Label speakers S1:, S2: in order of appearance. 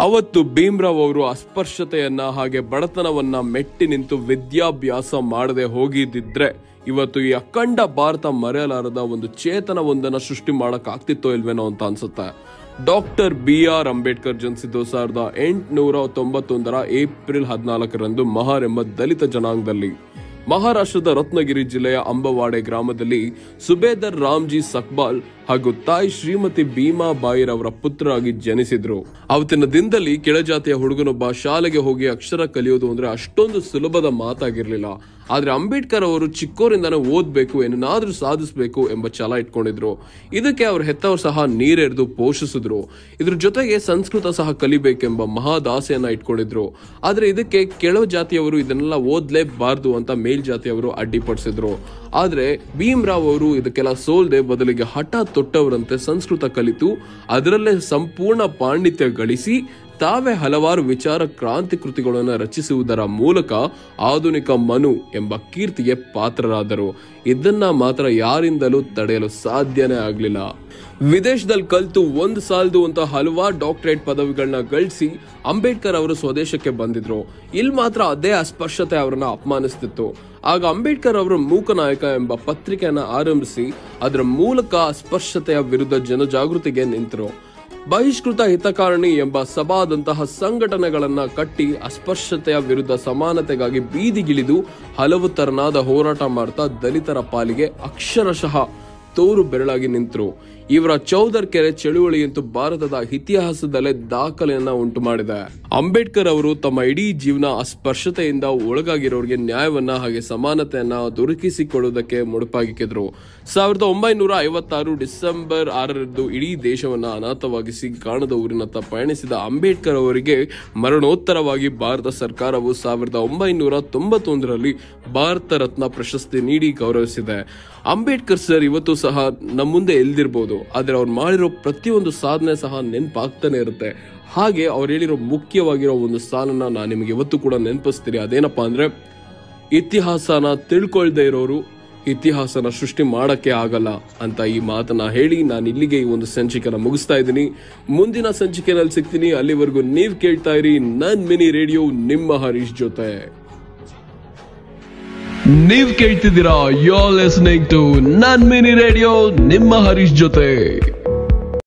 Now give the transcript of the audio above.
S1: ಅವತ್ತು ಭೀಮ್ರಾವ್ ಅವರು ಅಸ್ಪರ್ಶತೆಯನ್ನ ಹಾಗೆ ಬಡತನವನ್ನ ಮೆಟ್ಟಿ ನಿಂತು ವಿದ್ಯಾಭ್ಯಾಸ ಮಾಡದೆ ಹೋಗಿದ್ದಿದ್ರೆ ಇವತ್ತು ಈ ಅಖಂಡ ಭಾರತ ಮರೆಯಲಾರದ ಒಂದು ಚೇತನವೊಂದನ್ನ ಸೃಷ್ಟಿ ಮಾಡಕ್ ಆಗ್ತಿತ್ತೋ ಇಲ್ವೇನೋ ಅಂತ ಅನ್ಸುತ್ತೆ. ಡಾಕ್ಟರ್ ಬಿ ಆರ್ ಅಂಬೇಡ್ಕರ್ ಜನಿಸಿದ್ದು ಸಾವಿರದ ಎಂಟುನೂರ ತೊಂಬತ್ತೊಂದರ ಏಪ್ರಿಲ್ ಹದಿನಾಲ್ಕರಂದು ಮಹಾರ್ ಎಂಬ ದಲಿತ ಜನಾಂಗದಲ್ಲಿ. ಮಹಾರಾಷ್ಟ್ರದ ರತ್ನಗಿರಿ ಜಿಲ್ಲೆಯ ಅಂಬವಾಡೆ ಗ್ರಾಮದಲ್ಲಿ ಸುಬೇದರ್ ರಾಮ್ಜಿ ಸಕ್ಬಾಲ್ ಹಾಗೂ ತಾಯಿ ಶ್ರೀಮತಿ ಭೀಮಾ ಬಾಯಿರವರ ಪುತ್ರರಾಗಿ ಜನಿಸಿದ್ರು. ಅವತ್ತಿನ ದಿನದಲ್ಲಿ ಕೆಳಜಾತಿಯ ಹುಡುಗನೊಬ್ಬ ಶಾಲೆಗೆ ಹೋಗಿ ಅಕ್ಷರ ಕಲಿಯೋದು ಅಂದ್ರೆ ಅಷ್ಟೊಂದು ಸುಲಭದ ಮಾತಾಗಿರ್ಲಿಲ್ಲ. ಆದ್ರೆ ಅಂಬೇಡ್ಕರ್ ಅವರು ಚಿಕ್ಕೋರಿಂದಾನೇ ಓದ್ಬೇಕು ಏನನ್ನಾದ್ರೂ ಸಾಧಿಸಬೇಕು ಎಂಬ ಛಲ ಇಟ್ಕೊಂಡಿದ್ರು. ಇದಕ್ಕೆ ಅವ್ರ ಹೆತ್ತವರು ಸಹ ನೀರೆರೆದು ಪೋಷಿಸಿದ್ರು. ಇದ್ರ ಜೊತೆಗೆ ಸಂಸ್ಕೃತ ಸಹ ಕಲಿಬೇಕೆಂಬ ಮಹಾದಾಸೆಯನ್ನ ಇಟ್ಕೊಂಡಿದ್ರು. ಆದ್ರೆ ಇದಕ್ಕೆ ಕೆಳ ಜಾತಿಯವರು ಇದನ್ನೆಲ್ಲ ಓದ್ಲೇಬಾರ್ದು ಅಂತ ಮೇಲ್ಜಾತಿಯವರು ಅಡ್ಡಿಪಡಿಸಿದ್ರು. ಆದ್ರೆ ಭೀಮ್ರಾವ್ ಅವರು ಇದಕ್ಕೆಲ್ಲ ಸೋಲ್ದೆ ಬದಲಿಗೆ ಹಠ ತೊಟ್ಟವರಂತೆ ಸಂಸ್ಕೃತ ಕಲಿತು ಅದರಲ್ಲೇ ಸಂಪೂರ್ಣ ಪಾಂಡಿತ್ಯ ಗಳಿಸಿ ತಾವೇ ಹಲವಾರು ವಿಚಾರ ಕ್ರಾಂತಿ ಕೃತಿಗಳನ್ನು ರಚಿಸುವುದರ ಮೂಲಕ ಆಧುನಿಕ ಮನು ಎಂಬ ಕೀರ್ತಿಗೆ ಪಾತ್ರರಾದರು. ಇದನ್ನ ಮಾತ್ರ ಯಾರಿಂದಲೂ ತಡೆಯಲು ಸಾಧ್ಯನೇ ಆಗ್ಲಿಲ್ಲ. ವಿದೇಶದಲ್ಲಿ ಕಲ್ತು ಒಂದು ಸಾಲದು ಅಂತ ಹಲವಾರು ಡಾಕ್ಟರೇಟ್ ಪದವಿಗಳನ್ನ ಗಳಿಸಿ ಅಂಬೇಡ್ಕರ್ ಅವರು ಸ್ವದೇಶಕ್ಕೆ ಬಂದಿದ್ರು. ಇಲ್ಲಿ ಮಾತ್ರ ಅದೇ ಅಸ್ಪರ್ಶತೆ ಅವರನ್ನ ಅಪಮಾನಿಸ್ತಿತ್ತು. ಆಗ ಅಂಬೇಡ್ಕರ್ ಅವರು ಮೂಕನಾಯಕ ಎಂಬ ಪತ್ರಿಕೆಯನ್ನ ಆರಂಭಿಸಿ ಅದರ ಮೂಲಕ ಅಸ್ಪರ್ಶತೆಯ ವಿರುದ್ಧ ಜನಜಾಗೃತಿಗೆ ನಿಂತರು. ಬಹಿಷ್ಕೃತ ಹಿತಕಾರಣಿ ಎಂಬ ಸಭಾದಂತಹ ಸಂಘಟನೆಗಳನ್ನ ಕಟ್ಟಿ ಅಸ್ಪರ್ಶತೆಯ ವಿರುದ್ಧ ಸಮಾನತೆಗಾಗಿ ಬೀದಿಗಿಳಿದು ಹಲವು ತರನಾದ ಹೋರಾಟ ಮಾಡ್ತಾ ದಲಿತರ ಪಾಲಿಗೆ ಅಕ್ಷರಶಃ ತೋರು ಬೆರಳಾಗಿ ನಿಂತರು. ಇವರ ಚೌದರ್ ಕೆರೆ ಚಳುವಳಿಯಂತೂ ಭಾರತದ ಇತಿಹಾಸದಲ್ಲೇ ದಾಖಲೆಯನ್ನ ಉಂಟು ಮಾಡಿದೆ. ಅಂಬೇಡ್ಕರ್ ಅವರು ತಮ್ಮ ಇಡೀ ಜೀವನ ಅಸ್ಪರ್ಶತೆಯಿಂದ ಒಳಗಾಗಿರೋರಿಗೆ ನ್ಯಾಯವನ್ನ ಹಾಗೆ ಸಮಾನತೆಯನ್ನ ದೊರಕಿಸಿಕೊಡುವುದಕ್ಕೆ ಮುಡುಪಾಗಿಕ್ಕಿದ್ರು ಸಾವಿರದ ಒಂಬೈನೂರ ಐವತ್ತಾರು ಡಿಸೆಂಬರ್ ಆರರಂದು ಇಡೀ ದೇಶವನ್ನ ಅನಾಥವಾಗಿಸಿ ಕಾಣದ ಊರಿನತ್ತ ಪಯಣಿಸಿದ ಅಂಬೇಡ್ಕರ್ ಅವರಿಗೆ ಮರಣೋತ್ತರವಾಗಿ ಭಾರತ ಸರ್ಕಾರವು ಸಾವಿರದ ಒಂಬೈನೂರ ತೊಂಬತ್ತೊಂದರಲ್ಲಿ ಭಾರತ ರತ್ನ ಪ್ರಶಸ್ತಿ ನೀಡಿ ಗೌರವಿಸಿದೆ. ಅಂಬೇಡ್ಕರ್ ಸರ್, ಇವತ್ತು ಸಹ ನಮ್ಮ ಮುಂದೆ ಎಲ್ದಿರ್ಬೋದು. ಆದ್ರೆ ಅವ್ರು ಮಾಡಿರೋ ಪ್ರತಿಯೊಂದು ಸಾಧನೆ ಸಹ ನೆನಪಾಗ್ತಾನೆ ಇರುತ್ತೆ. ಹಾಗೆ ಅವ್ರು ಹೇಳಿರೋ ಮುಖ್ಯವಾಗಿರೋ ಒಂದು ಸಾಲನ್ನ ನಾನು ನಿಮಗೆ ಇವತ್ತು ಕೂಡ ನೆನಪಿಸ್ತೀನಿ. ಅದೇನಪ್ಪಾ ಅಂದ್ರೆ, ಇತಿಹಾಸನ ತಿಳ್ಕೊಳ್ದೇ ಇರೋರು ಇತಿಹಾಸನ ಸೃಷ್ಟಿ ಮಾಡಕ್ಕೆ ಆಗಲ್ಲ ಅಂತ ಈ ಮಾತನ್ನ ಹೇಳಿ ನಾನು ಇಲ್ಲಿಗೆ ಈ ಒಂದು ಸಂಚಿಕೆನ ಮುಗಿಸ್ತಾ ಇದ್ದೀನಿ. ಮುಂದಿನ ಸಂಚಿಕೆನಲ್ಲಿ ಸಿಗ್ತೀನಿ. ಅಲ್ಲಿವರೆಗೂ ನೀವು ಕೇಳ್ತಾ ಇರಿ. ನನ್ ಮಿನಿ ರೇಡಿಯೋ ನಿಮ್ಮ ಹರೀಶ್ ಜೊತೆ. ನೀವ್ ಕೇಳ್ತಿದ್ದೀರಾ ಯೋ ಲಿಸ್ನಿಂಗ್ ಟು ನನ್ ಮಿನಿ ರೇಡಿಯೋ ನಿಮ್ಮ ಹರೀಶ್ ಜೊತೆ.